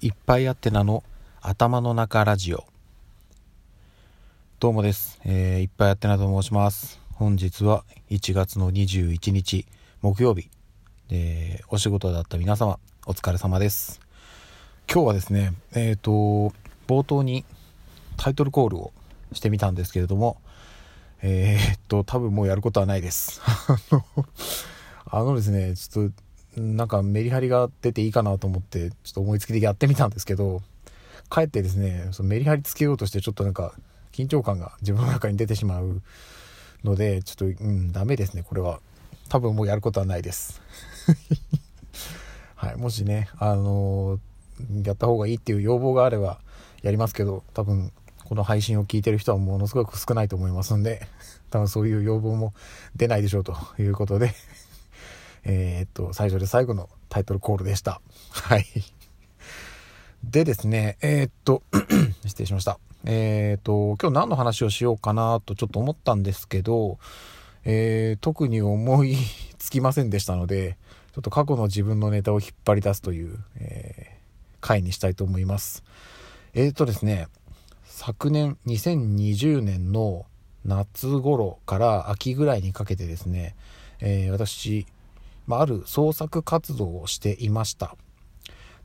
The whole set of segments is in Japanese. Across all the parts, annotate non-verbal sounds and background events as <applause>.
いっぱいあってなの頭の中ラジオ。どうもです、えー、いっぱいあってなと申します。本日は1月の21日木曜日、えーお仕事だった皆様お疲れ様です。今日はですねえっ、と冒頭にタイトルコールをしてみたんですけれどもえーっと多分もうやることはないです。<laughs> あのですねちょっとなんかメリハリが出ていいかなと思ってちょっと思いつきでやってみたんですけどかえってですねそのメリハリつけようとしてちょっとなんか緊張感が自分の中に出てしまうのでちょっとうんダメですねこれは。多分もうやることはないです。<laughs> はいもしねあのやった方がいいっていう要望があればやりますけど多分この配信を聞いてる人はものすごく少ないと思いますんで多分そういう要望も出ないでしょうということでえーっと最初で最後のタイトルコールでした。はい。でですねえーっと <clears throat> 失礼しました。えーっと今日何の話をしようかなとちょっと思ったんですけどえー特に思いつきませんでしたのでちょっと過去の自分のネタを引っ張り出すという、えー回にしたいと思います。えーとですね昨年2020年の夏頃から秋ぐらいにかけてですね、えー私、まあ、ある創作活動をしていました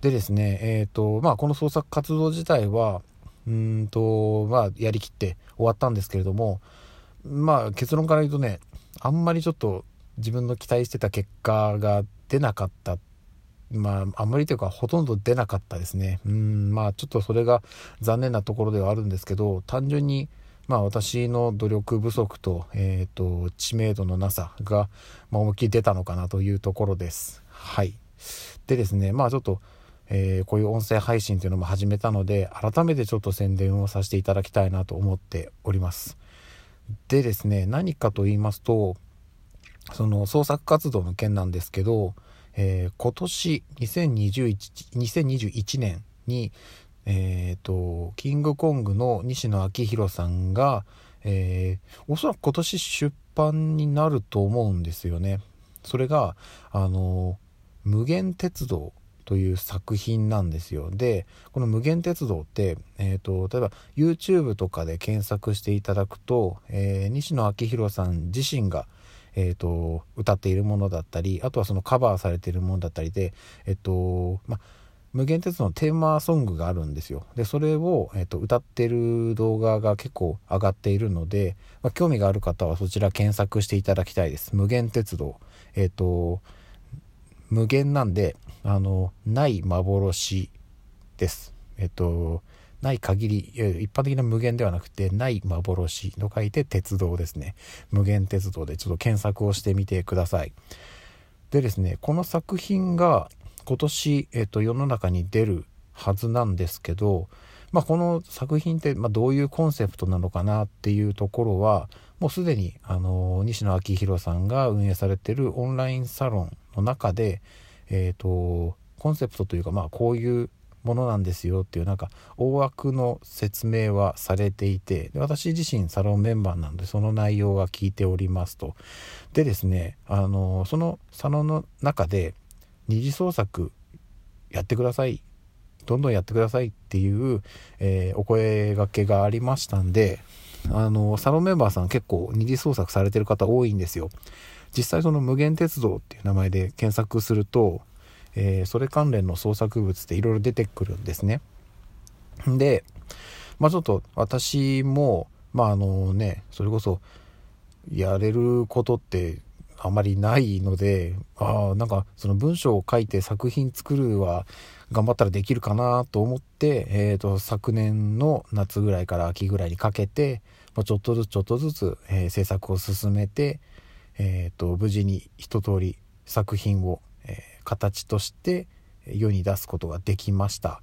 でですねえっ、とまあこの創作活動自体はうんとまあやりきって終わったんですけれどもまあ結論から言うとねあんまりちょっと自分の期待してた結果が出なかったまあ、あんまりというかほとんど出なかったですね。うん、まあちょっとそれが残念なところではあるんですけど、単純にまあ私の努力不足と、えっ、と、知名度のなさが、まあ思いっきり出たのかなというところです。はい。でですね、まあちょっと、えーこういう音声配信というのも始めたので、改めてちょっと宣伝をさせていただきたいなと思っております。でですね、何かと言いますと、その創作活動の件なんですけど、えー今年2021 2021年に、えー、とキングコングの西野昭弘さんが、えーおそらく今年出版になると思うんですよね。それがあの無限鉄道という作品なんですよでこの「無限鉄道」って、えー、と例えば YouTube とかで検索していただくと、えー西野昭弘さん自身がえー、と歌っているものだったりあとはそのカバーされているものだったりでえっ、とまあ無限鉄道のテーマソングがあるんですよ。でそれを、えー、と歌ってる動画が結構上がっているので、まあ、興味がある方はそちら検索していただきたいです。無限鉄道。えっ、と無限なんであのない幻です。えっ、とない限り一般的な無限ではなくてない幻と書いて鉄道ですね。無限鉄道でちょっと検索をしてみてください。でですねこの作品が今年、えっと、世の中に出るはずなんですけど、まあ、この作品って、まあ、どういうコンセプトなのかなっていうところはもうすでにあの西野昭弘さんが運営されてるオンラインサロンの中で、えっとコンセプトというか、まあ、こういうものなんですよっていうなんか大枠の説明はされていてで私自身サロンメンバーなのでその内容は聞いておりますと。でですねあのそのサロンの中で二次創作やってくださいどんどんやってくださいっていう、えーお声がけがありましたんであのサロンメンバーさん結構二次創作されてる方多いんですよ実際その無限鉄道っていう名前で検索するとえーそれ関連の創作物っていろいろ出てくるんですね。で、まあちょっと私も、まああのね、それこそやれることってあまりないので、ああ、なんかその文章を書いて作品作るは頑張ったらできるかなと思って、えーと、昨年の夏ぐらいから秋ぐらいにかけて、まあ、ちょっとずつちょっとずつ、えー制作を進めて、えーと、無事に一通り作品を、え形として世に出すことができました。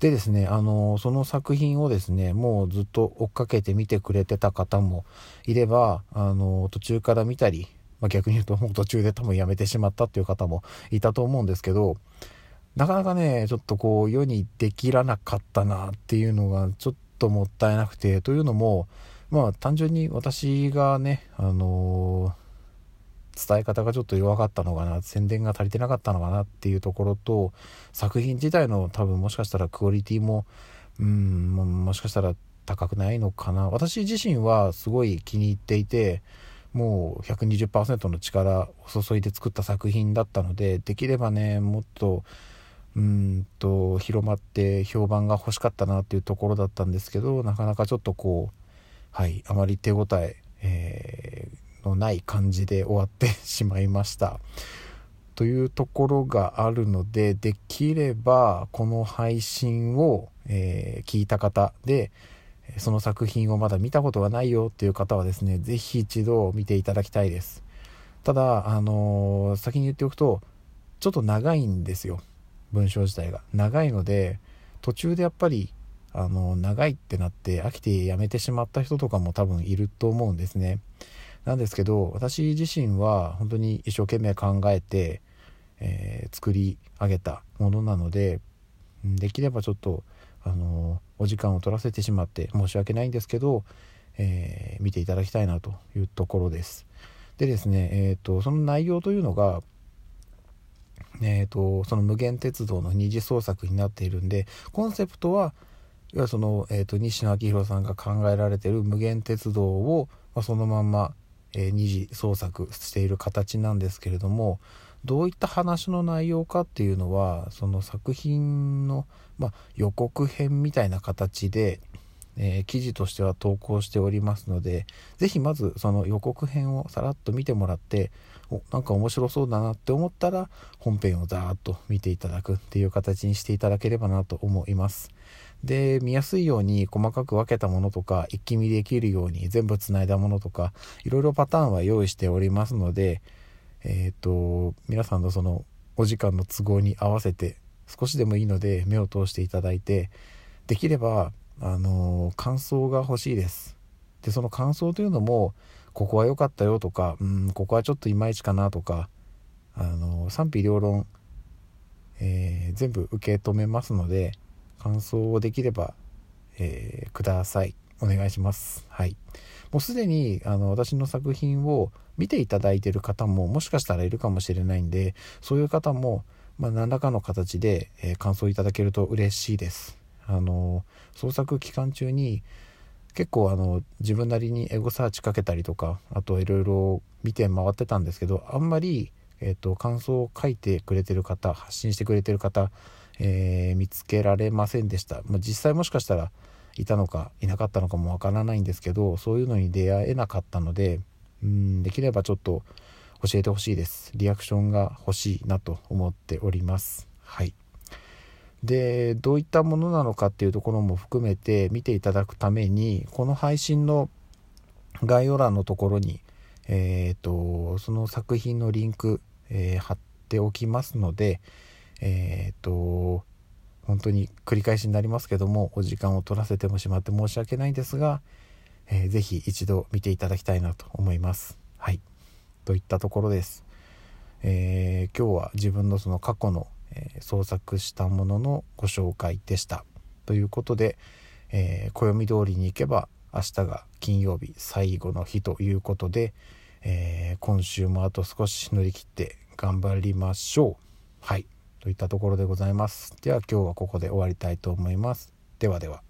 でですね、あのその作品をですね、もうずっと追っかけて見てくれてた方もいれば、あの途中から見たり、まあ、逆に言うともう途中で多分やめてしまったっていう方もいたと思うんですけど、なかなかね、ちょっとこう世にできらなかったなっていうのがちょっともったいなくて、というのも、まあ単純に私がね、あの伝え方がちょっと弱かったのかな宣伝が足りてなかったのかなっていうところと作品自体の多分もしかしたらクオリティもうんもしかしたら高くないのかな。私自身はすごい気に入っていてもう120%の力を注いで作った作品だったのでできればねもっとうんと広まって評判が欲しかったなっていうところだったんですけどなかなかちょっとこうはいあまり手応ええー、のない感じで終わって <laughs> しまいました。というところがあるのでできればこの配信を、えー、聞いた方でその作品をまだ見たことがないよっていう方はですね是非一度見ていただきたいです。ただあのー、先に言っておくとちょっと長いんですよ。文章自体が。長いので途中でやっぱりあの長いってなって飽きてやめてしまった人とかも多分いると思うんですね。なんですけど私自身は本当に一生懸命考えて、えー、作り上げたものなのでできればちょっとあのお時間を取らせてしまって申し訳ないんですけど、えー、見ていただきたいなというところです。でですね、えーと、その内容というのがえーと、その無限鉄道の二次創作になっているんでコンセプトはその、えーと、西野昭弘さんが考えられてる無限鉄道を、まあ、そのまんま、えー、二次創作している形なんですけれどもどういった話の内容かっていうのはその作品の、まあ、予告編みたいな形で、えー、記事としては投稿しておりますので是非まずその予告編をさらっと見てもらっておなんか面白そうだなって思ったら本編をざーっと見ていただくっていう形にしていただければなと思います。で見やすいように細かく分けたものとか一気見できるように全部つないだものとかいろいろパターンは用意しておりますのでえっ、ー、と皆さんのそのお時間の都合に合わせて少しでもいいので目を通していただいてできればあの感想が欲しいです。でその感想というのもここは良かったよとかうんここはちょっといまいちかなとかあの賛否両論、えー、全部受け止めますので感想をできれば、えー、ください。お願いします。はい。もうすでにあの私の作品を見ていただいている方ももしかしたらいるかもしれないんでそういう方も、まあ、何らかの形で、えー、感想いただけると嬉しいです。あの創作期間中に結構あの自分なりにエゴサーチかけたりとかあといろいろ見て回ってたんですけどあんまり、えーと、感想を書いてくれてる方発信してくれてる方、えー、見つけられませんでした、まあ、実際もしかしたらいたのかいなかったのかもわからないんですけどそういうのに出会えなかったのでうんできればちょっと教えてほしいです。リアクションが欲しいなと思っております。はい。でどういったものなのかっていうところも含めて見ていただくためにこの配信の概要欄のところに、えーと、その作品のリンク、えー、貼っておきますので、えーと、本当に繰り返しになりますけどもお時間を取らせてもしまって申し訳ないんですが、えー、ぜひ一度見ていただきたいなと思います。はいといったところです。えー、今日は自分のその過去のえ創作したもののご紹介でした。ということで、えー、暦通りに行けば明日が金曜日最後の日ということで、えー、今週もあと少し乗り切って頑張りましょう。はい。といったところでございます。では今日はここで終わりたいと思います。ではでは。